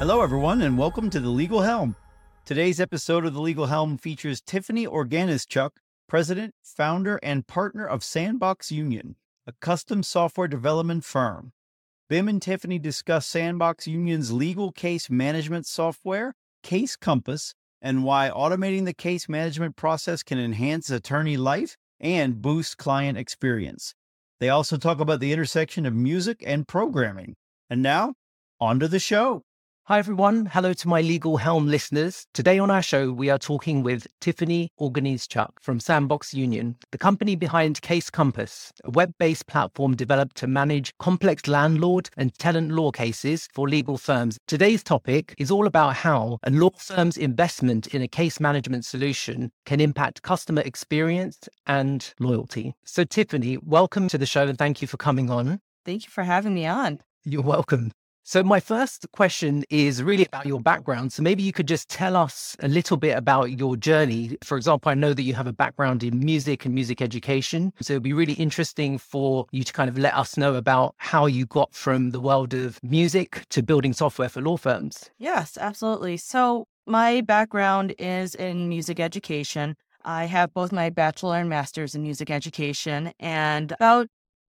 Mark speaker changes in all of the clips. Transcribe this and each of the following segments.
Speaker 1: Hello, everyone, and welcome to the Legal Helm. Today's episode of the Legal Helm features Tiffany Organisciak, president, founder, and partner of Sandbox Union, a custom software development firm. Bim and Tiffany discuss Sandbox Union's legal case management software, Case Compass, and why automating the case management process can enhance attorney life and boost client experience. They also talk about the intersection of music and programming. And now, on to the show.
Speaker 2: Hi, everyone. Hello to my Legal Helm listeners. Today on our show, we are talking with Tiffany Organisciak from Sandbox Union, the company behind Case Compass, a web based platform developed to manage complex landlord and tenant law cases for legal firms. Today's topic is all about how a law firm's investment in a case management solution can impact customer experience and loyalty. So, Tiffany, welcome to the show and thank you for coming on.
Speaker 3: Thank you for having me on.
Speaker 2: You're welcome. So, my first question is really about your background. So, maybe you could just tell us a little bit about your journey. For example, I know that you have a background in music and music education. So, it'd be really interesting for you to kind of let us know about how you got from the world of music to building software for law firms.
Speaker 3: Yes, absolutely. So, my background is in music education. I have both my bachelor and master's in music education. And about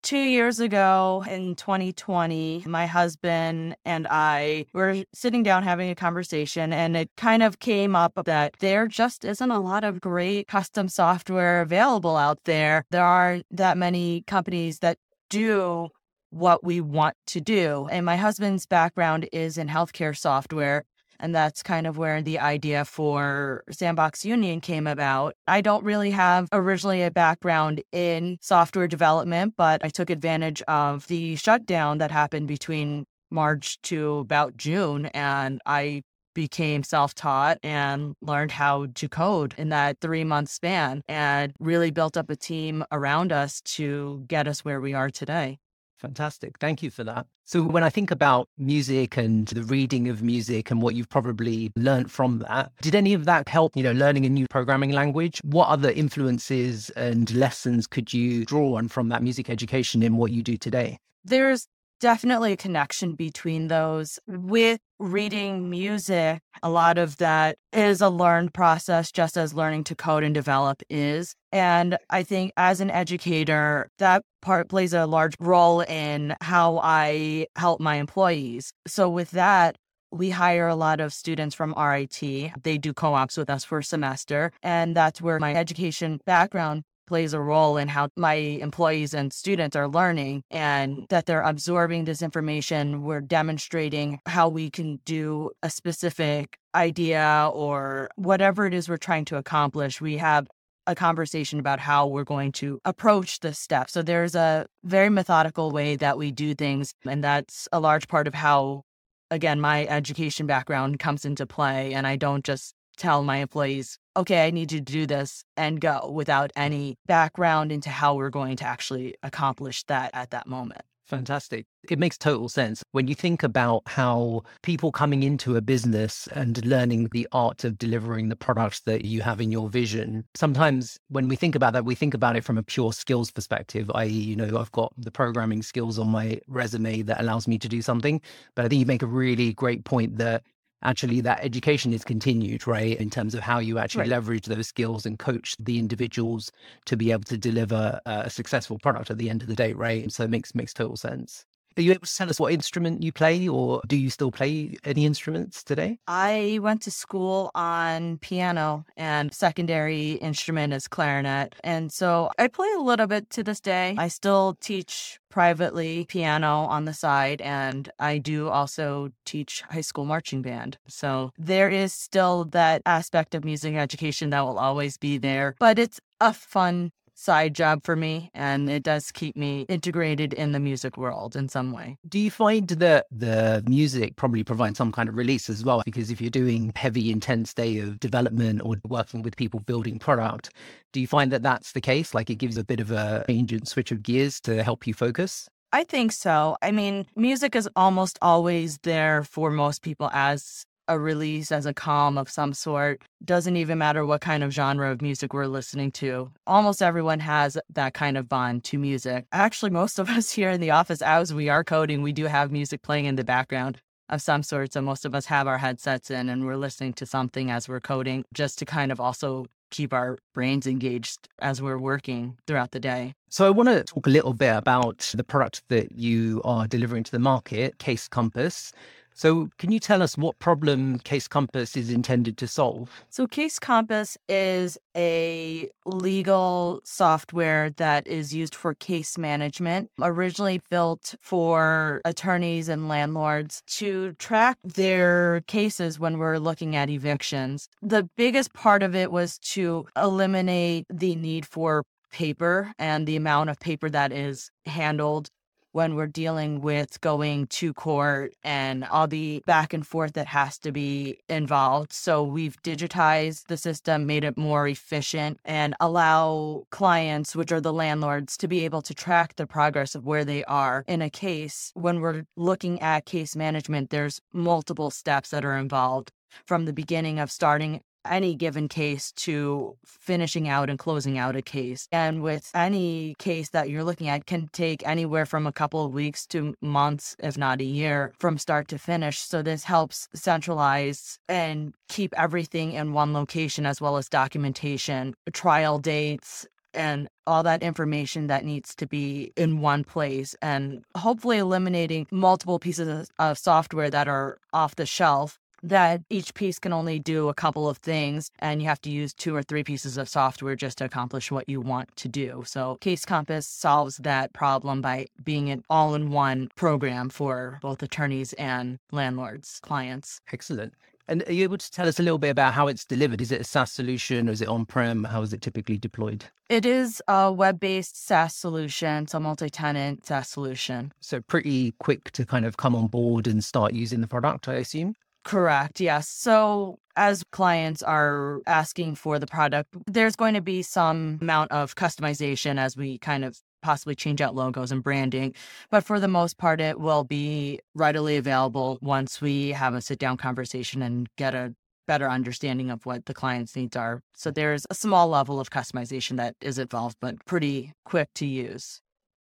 Speaker 3: two years ago in 2020, my husband and I were sitting down having a conversation, and it kind of came up that there just isn't a lot of great custom software available out there. There aren't that many companies that do what we want to do. And my husband's background is in healthcare software. And that's kind of where the idea for Sandbox Union came about. I don't really have originally a background in software development, but I took advantage of the shutdown that happened between March to about June. And I became self taught and learned how to code in that three month span and really built up a team around us to get us where we are today.
Speaker 2: Fantastic. Thank you for that. So, when I think about music and the reading of music and what you've probably learned from that, did any of that help, you know, learning a new programming language? What other influences and lessons could you draw on from that music education in what you do today?
Speaker 3: There's definitely a connection between those. With reading music, a lot of that is a learned process, just as learning to code and develop is. And I think as an educator, that part plays a large role in how I help my employees. So, with that, we hire a lot of students from RIT. They do co ops with us for a semester. And that's where my education background plays a role in how my employees and students are learning and mm. that they're absorbing this information. We're demonstrating how we can do a specific idea or whatever it is we're trying to accomplish. We have a conversation about how we're going to approach this step. So there's a very methodical way that we do things. And that's a large part of how, again, my education background comes into play. And I don't just tell my employees, okay, I need you to do this and go without any background into how we're going to actually accomplish that at that moment.
Speaker 2: Fantastic. It makes total sense. When you think about how people coming into a business and learning the art of delivering the products that you have in your vision, sometimes when we think about that, we think about it from a pure skills perspective, i.e., you know, I've got the programming skills on my resume that allows me to do something. But I think you make a really great point that actually that education is continued, right? In terms of how you actually right. leverage those skills and coach the individuals to be able to deliver a successful product at the end of the day, right? So it makes makes total sense. Are you able to tell us what instrument you play, or do you still play any instruments today?
Speaker 3: I went to school on piano, and secondary instrument is clarinet. And so I play a little bit to this day. I still teach privately piano on the side, and I do also teach high school marching band. So there is still that aspect of music education that will always be there, but it's a fun side job for me and it does keep me integrated in the music world in some way.
Speaker 2: Do you find that the music probably provides some kind of release as well? Because if you're doing heavy, intense day of development or working with people building product, do you find that that's the case? Like it gives a bit of a change and switch of gears to help you focus?
Speaker 3: I think so. I mean, music is almost always there for most people as a release as a calm of some sort. Doesn't even matter what kind of genre of music we're listening to. Almost everyone has that kind of bond to music. Actually, most of us here in the office, as we are coding, we do have music playing in the background. of some sort. So most of us have our headsets in and we're listening to something as we're coding just to kind of also keep our brains engaged as we're working throughout the day.
Speaker 2: So I want to talk a little bit about the product that you are delivering to the market, Case Compass. So, can you tell us what problem Case Compass is intended to solve?
Speaker 3: So, Case Compass is a legal software that is used for case management, originally built for attorneys and landlords to track their cases when we're looking at evictions. The biggest part of it was to eliminate the need for paper and the amount of paper that is handled when we're dealing with going to court and all the back and forth that has to be involved. So we've digitized the system, made it more efficient, and allow clients, which are the landlords, to be able to track the progress of where they are in a case. When we're looking at case management, there's multiple steps that are involved from the beginning of starting any given case to finishing out and closing out a case. And with any case that you're looking at can take anywhere from a couple of weeks to months, if not a year, from start to finish. So this helps centralize and keep everything in one location as well as documentation, trial dates, and all that information that needs to be in one place and hopefully eliminating multiple pieces of software that are off the shelf that each piece can only do a couple of things and you have to use two or three pieces of software just to accomplish what you want to do. So Case Compass solves that problem by being an all in one program for both attorneys and landlords, clients.
Speaker 2: Excellent. And are you able to tell us a little bit about how it's delivered? Is it a SaaS solution or is it on prem? How is it typically deployed?
Speaker 3: It is a web based SaaS solution, so multi tenant SaaS solution.
Speaker 2: So, pretty quick to kind of come on board and start using the product, I assume?
Speaker 3: Correct. Yes. So as clients are asking for the product, there's going to be some amount of customization as we kind of possibly change out logos and branding. But for the most part, it will be readily available once we have a sit down conversation and get a better understanding of what the client's needs are. So there's a small level of customization that is involved, but pretty quick to use.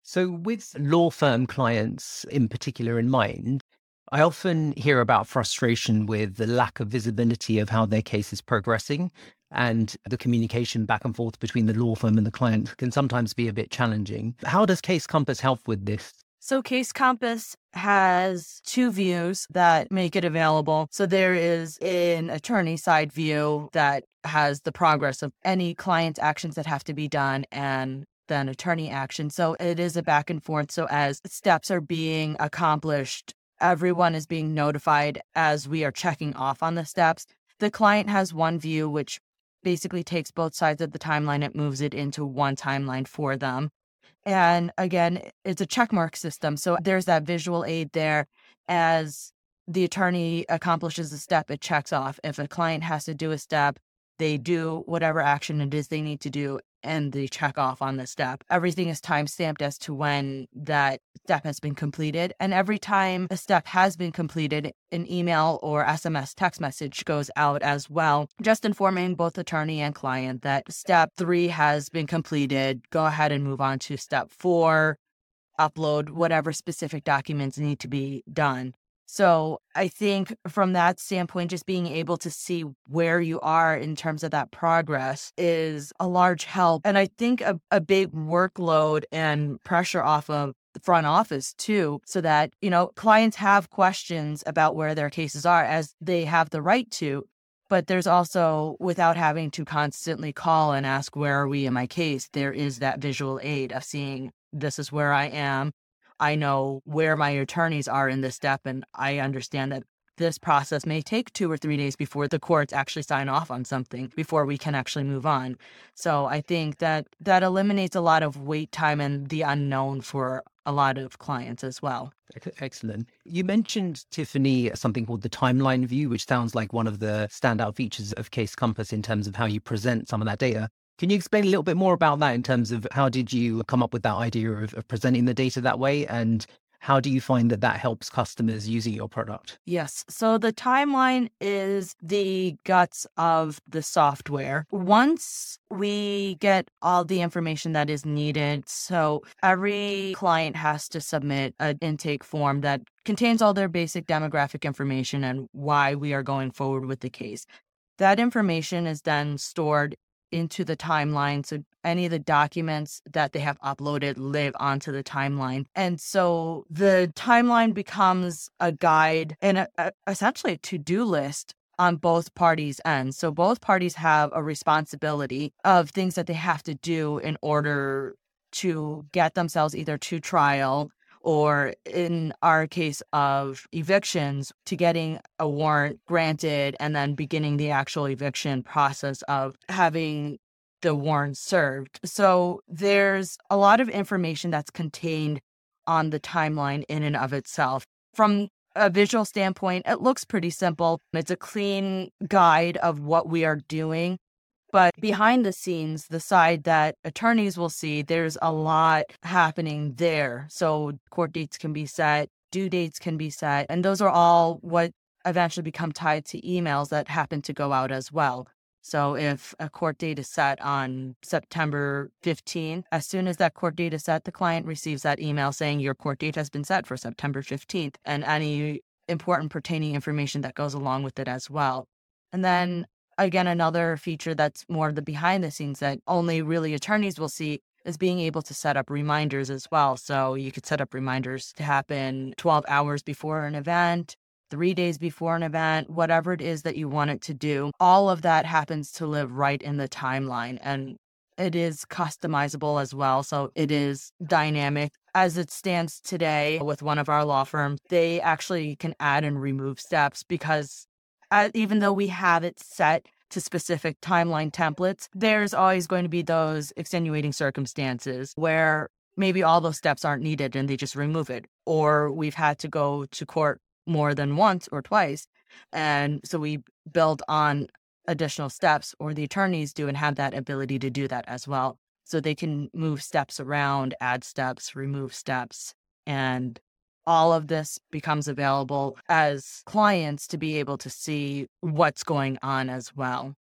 Speaker 2: So, with law firm clients in particular in mind, I often hear about frustration with the lack of visibility of how their case is progressing. And the communication back and forth between the law firm and the client can sometimes be a bit challenging. How does Case Compass help with this?
Speaker 3: So, Case Compass has two views that make it available. So, there is an attorney side view that has the progress of any client actions that have to be done and then attorney action. So, it is a back and forth. So, as steps are being accomplished, everyone is being notified as we are checking off on the steps. The client has one view, which basically takes both sides of the timeline it moves it into one timeline for them. And again, it's a checkmark system. So there's that visual aid there as the attorney accomplishes a step, it checks off. If a client has to do a step, they do whatever action it is they need to do and they check off on the step. Everything is time stamped as to when that step has been completed. And every time a step has been completed, an email or SMS text message goes out as well, just informing both attorney and client that step three has been completed. Go ahead and move on to step four. Upload whatever specific documents need to be done. So I think from that standpoint, just being able to see where you are in terms of that progress is a large help. And I think a, a big workload and pressure off of the front office too, so that, you know, clients have questions about where their cases are as they have the right to. But there's also, without having to constantly call and ask, where are we in my case, there is that visual aid of seeing this is where I am I know where my attorneys are in this step, and I understand that this process may take two or three days before the courts actually sign off on something before we can actually move on. So I think that that eliminates a lot of wait time and the unknown for a lot of clients as well.
Speaker 2: Excellent. You mentioned, Tiffany, something called the timeline view, which sounds like one of the standout features of Case Compass in terms of how you present some of that data. Can you explain a little bit more about that in terms of how did you come up with that idea of, of presenting the data that way? And how do you find that that helps customers using your product?
Speaker 3: Yes. So the timeline is the guts of the software. Once we get all the information that is needed, so every client has to submit an intake form that contains all their basic demographic information and why we are going forward with the case. That information is then stored into the timeline. So any of the documents that they have uploaded live onto the timeline. And so the timeline becomes a guide and a, a, essentially a to do list on both parties' ends. So both parties have a responsibility of things that they have to do in order to get themselves either to trial or in our case of evictions, to getting a warrant granted and then beginning the actual eviction process of having the warrant served. So there's a lot of information that's contained on the timeline in and of itself. From a visual standpoint, it looks pretty simple. It's a clean guide of what we are doing. But behind the scenes, the side that attorneys will see, there's a lot happening there. So court dates can be set, due dates can be set, and those are all what eventually become tied to emails that happen to go out as well. So if a court date is set on September 15th, as soon as that court date is set, the client receives that email saying your court date has been set for September 15th and any important pertaining information that goes along with it as well. And then again, another feature that's more of the behind the scenes that only really attorneys will see is being able to set up reminders as well. So you could set up reminders to happen 12 hours before an event, three days before an event, whatever it is that you want it to do. All of that happens to live right in the timeline. And it is customizable as well. So it is dynamic. As it stands today with one of our law firms, they actually can add and remove steps because uh, even though we have it set to specific timeline templates, there's always going to be those extenuating circumstances where maybe all those steps aren't needed and they just remove it. Or we've had to go to court more than once or twice. And so we build on additional steps, or the attorneys do and have that ability to do that as well. So they can move steps around, add steps, remove steps, and all of this becomes available as clients to be able to see what's going on as well.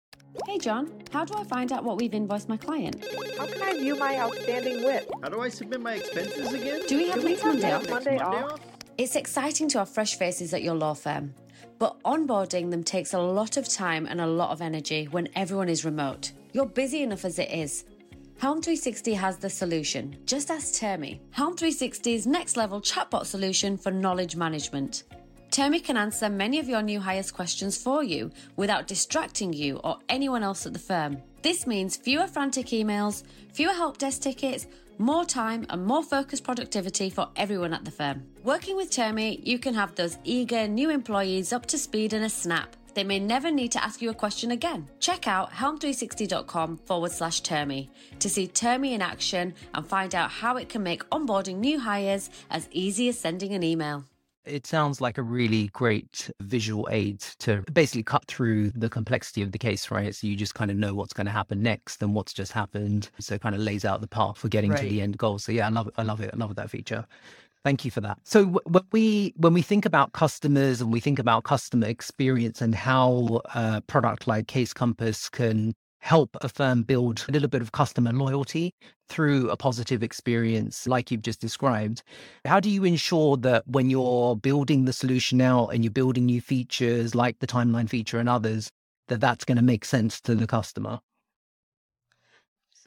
Speaker 4: Hey John, how do I find out what we've invoiced my client?
Speaker 5: How can I view my outstanding WIP?
Speaker 1: How do I submit my expenses again?
Speaker 4: Do we have
Speaker 5: Do we have
Speaker 4: Monday
Speaker 5: next
Speaker 4: off?
Speaker 5: Monday off?
Speaker 4: It's exciting to have fresh faces at your law firm, but onboarding them takes a lot of time and a lot of energy when everyone is remote. You're busy enough as it is. Helm 360 has the solution. Just ask Termi. Helm 360's next level chatbot solution for knowledge management. Termi can answer many of your new hires questions for you without distracting you or anyone else at the firm. This means fewer frantic emails, fewer help desk tickets, more time, and more focused productivity for everyone at the firm. Working with Termi, you can have those eager new employees up to speed in a snap. They may never need to ask you a question again. Check out helm360.com forward slash Termi to see Termi in action and find out how it can make onboarding new hires as easy as sending an email.
Speaker 2: It sounds like a really great visual aid to basically cut through the complexity of the case, right? So you just kind of know what's going to happen next and what's just happened. So it kind of lays out the path for getting to the end goal. So yeah, I love it. I love it. I love that feature. Thank you for that. So when we when we think about customers and we think about customer experience and how a product like Case Compass can help a firm build a little bit of customer loyalty through a positive experience like you've just described, how do you ensure that when you're building the solution out and you're building new features like the timeline feature and others, that that's going to make sense to the customer?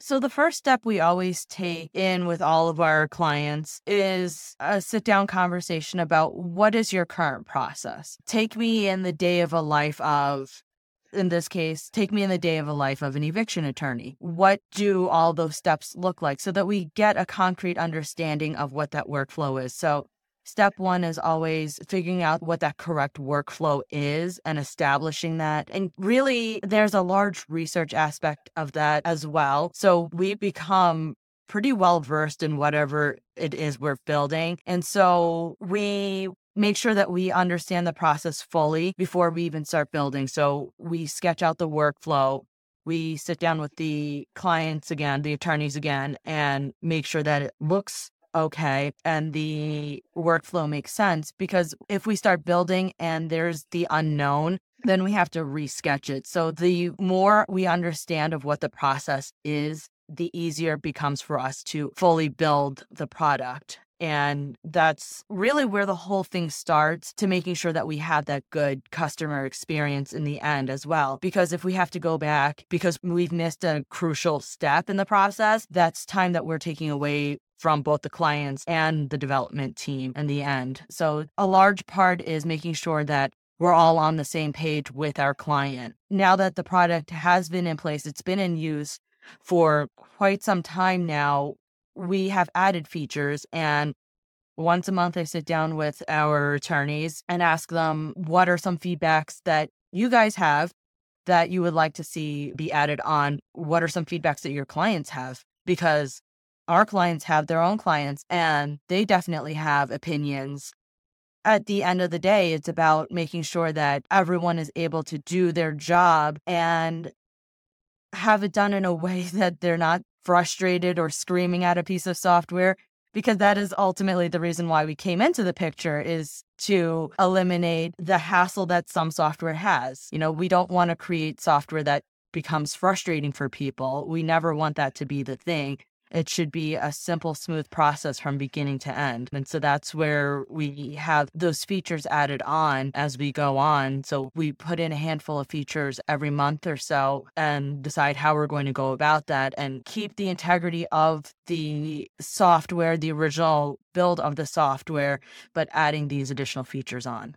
Speaker 3: So, the first step we always take in with all of our clients is a sit down conversation about what is your current process? Take me in the day of a life of, in this case, take me in the day of a life of an eviction attorney. What do all those steps look like so that we get a concrete understanding of what that workflow is? So, Step one is always figuring out what that correct workflow is and establishing that. And really, there's a large research aspect of that as well. So we become pretty well versed in whatever it is we're building. And so we make sure that we understand the process fully before we even start building. So we sketch out the workflow. We sit down with the clients again, the attorneys again, and make sure that it looks okay and the workflow makes sense because if we start building and there's the unknown then we have to resketch it so the more we understand of what the process is the easier it becomes for us to fully build the product and that's really where the whole thing starts to making sure that we have that good customer experience in the end as well. Because if we have to go back because we've missed a crucial step in the process, that's time that we're taking away from both the clients and the development team in the end. So a large part is making sure that we're all on the same page with our client. Now that the product has been in place, it's been in use for quite some time now, we have added features and once a month I sit down with our attorneys and ask them what are some feedbacks that you guys have that you would like to see be added on what are some feedbacks that your clients have because our clients have their own clients and they definitely have opinions at the end of the day it's about making sure that everyone is able to do their job and have it done in a way that they're not frustrated or screaming at a piece of software because that is ultimately the reason why we came into the picture is to eliminate the hassle that some software has. You know, we don't want to create software that becomes frustrating for people. We never want that to be the thing. It should be a simple, smooth process from beginning to end. And so that's where we have those features added on as we go on. So we put in a handful of features every month or so and decide how we're going to go about that and keep the integrity of the software, the original build of the software, but adding these additional features on.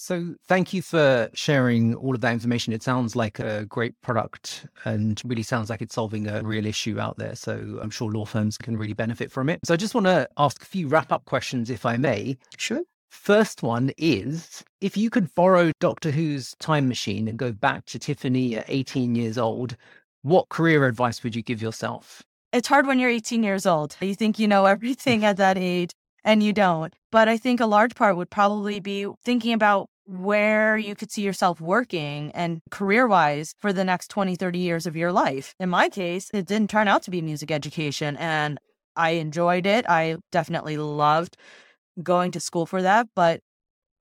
Speaker 2: So, thank you for sharing all of that information. It sounds like a great product and really sounds like it's solving a real issue out there. So, I'm sure law firms can really benefit from it. So, I just want to ask a few wrap up questions, if I may.
Speaker 1: Sure.
Speaker 2: First one is if you could borrow Doctor Who's time machine and go back to Tiffany at 18 years old, what career advice would you give yourself?
Speaker 3: It's hard when you're 18 years old. You think you know everything at that age and you don't. But I think a large part would probably be thinking about where you could see yourself working and career wise for the next 20, 30 years of your life. In my case, it didn't turn out to be music education and I enjoyed it. I definitely loved going to school for that. But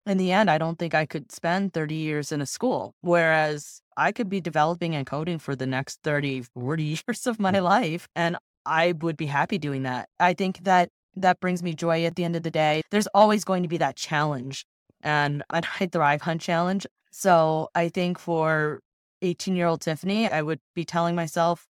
Speaker 3: in the end, I don't think I could spend 30 years in a school. Whereas I could be developing and coding for the next 30, 40 years of my mm. life. And I would be happy doing that. I think that that brings me joy at the end of the day. There's always going to be that challenge and I Thrive Hunt challenge. So I think for 18 year old Tiffany, I would be telling myself,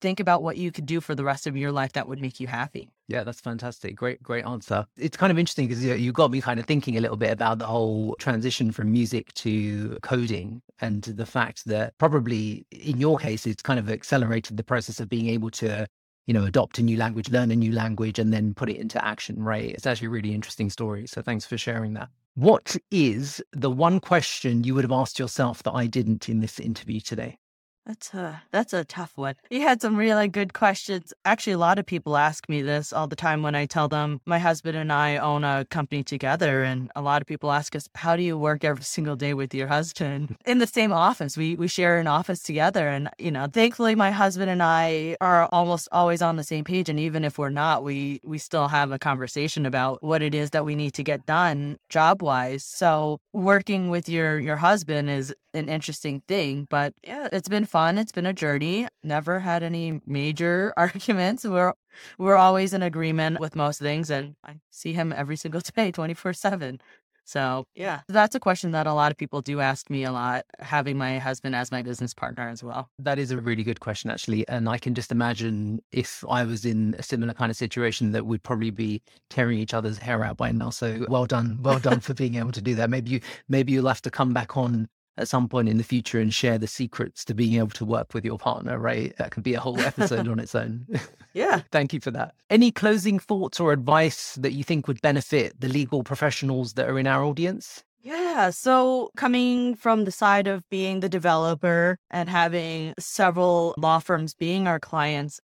Speaker 3: think about what you could do for the rest of your life that would make you happy.
Speaker 2: Yeah, that's fantastic. Great, great answer. It's kind of interesting because you got me kind of thinking a little bit about the whole transition from music to coding and the fact that probably in your case, it's kind of accelerated the process of being able to you know, adopt a new language, learn a new language, and then put it into action, right? It's actually a really interesting story. So thanks for sharing that. What is the one question you would have asked yourself that I didn't in this interview today?
Speaker 3: That's a that's a tough one. You had some really good questions. Actually, a lot of people ask me this all the time when I tell them my husband and I own a company together, and a lot of people ask us, "How do you work every single day with your husband in the same office? We we share an office together, and you know, thankfully, my husband and I are almost always on the same page. And even if we're not, we we still have a conversation about what it is that we need to get done job wise. So working with your your husband is an interesting thing. But yeah, it's been fun. It's been a journey. Never had any major arguments. We're we're always in agreement with most things, and I see him every single day, twenty four seven. So yeah, that's a question that a lot of people do ask me a lot, having my husband as my business partner as well.
Speaker 2: That is a really good question, actually. And I can just imagine if I was in a similar kind of situation that we'd probably be tearing each other's hair out by now. So well done. Well done for being able to do that. Maybe you maybe you'll have to come back on at some point in the future and share the secrets to being able to work with your partner, right? That could be a whole episode on its own.
Speaker 3: Yeah.
Speaker 2: Thank you for that. Any closing thoughts or advice that you think would benefit the legal professionals that are in our audience?
Speaker 3: Yeah. So, coming from the side of being the developer and having several law firms being our clients,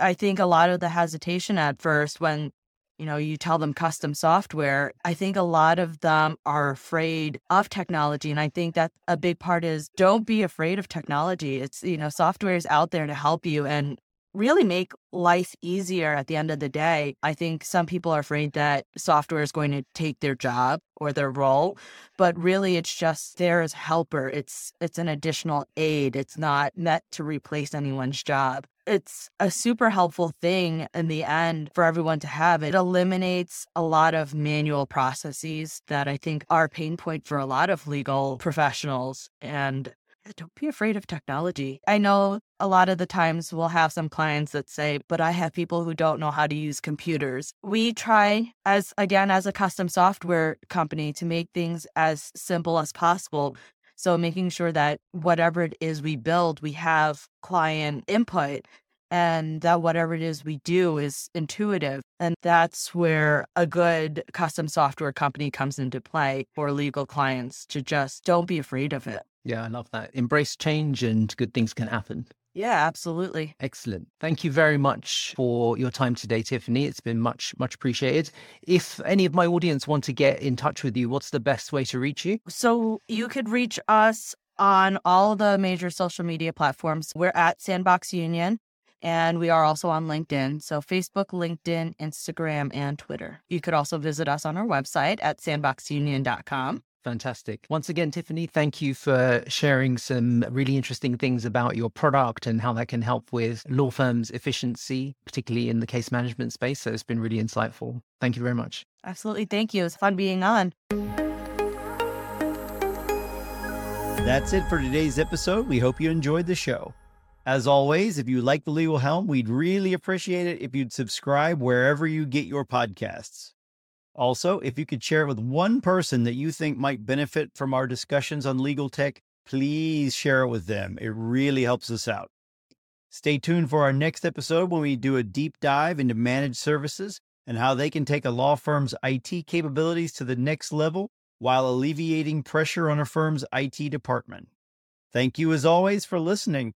Speaker 3: I think a lot of the hesitation at first when you know, you tell them custom software. I think a lot of them are afraid of technology. And I think that a big part is don't be afraid of technology. It's, you know, software is out there to help you. And really make life easier at the end of the day. I think some people are afraid that software is going to take their job or their role, but really it's just there as a helper. It's it's an additional aid. It's not meant to replace anyone's job. It's a super helpful thing in the end for everyone to have. It eliminates a lot of manual processes that I think are pain point for a lot of legal professionals. And Uh, don't be afraid of technology. I know a lot of the times we'll have some clients that say, but I have people who don't know how to use computers. We try as again as a custom software company to make things as simple as possible. So making sure that whatever it is we build, we have client input and that whatever it is we do is intuitive. And that's where a good custom software company comes into play for legal clients to just don't be afraid of it.
Speaker 2: Yeah, I love that. Embrace change and good things can happen.
Speaker 3: Yeah, absolutely.
Speaker 2: Excellent. Thank you very much for your time today, Tiffany. It's been much, much appreciated. If any of my audience want to get in touch with you, what's the best way to reach you?
Speaker 3: So you could reach us on all the major social media platforms. We're at Sandbox Union. And we are also on LinkedIn. So Facebook, LinkedIn, Instagram, and Twitter. You could also visit us on our website at sandboxunion.com.
Speaker 2: Fantastic. Once again, Tiffany, thank you for sharing some really interesting things about your product and how that can help with law firms' efficiency, particularly in the case management space. So it's been really insightful. Thank you very much.
Speaker 3: Absolutely. Thank you. It's fun being on.
Speaker 1: That's it for today's episode. We hope you enjoyed the show. As always, if you like the legal helm, we'd really appreciate it if you'd subscribe wherever you get your podcasts. Also, if you could share it with one person that you think might benefit from our discussions on legal tech, please share it with them. It really helps us out. Stay tuned for our next episode when we do a deep dive into managed services and how they can take a law firm's IT capabilities to the next level while alleviating pressure on a firm's IT department. Thank you, as always, for listening.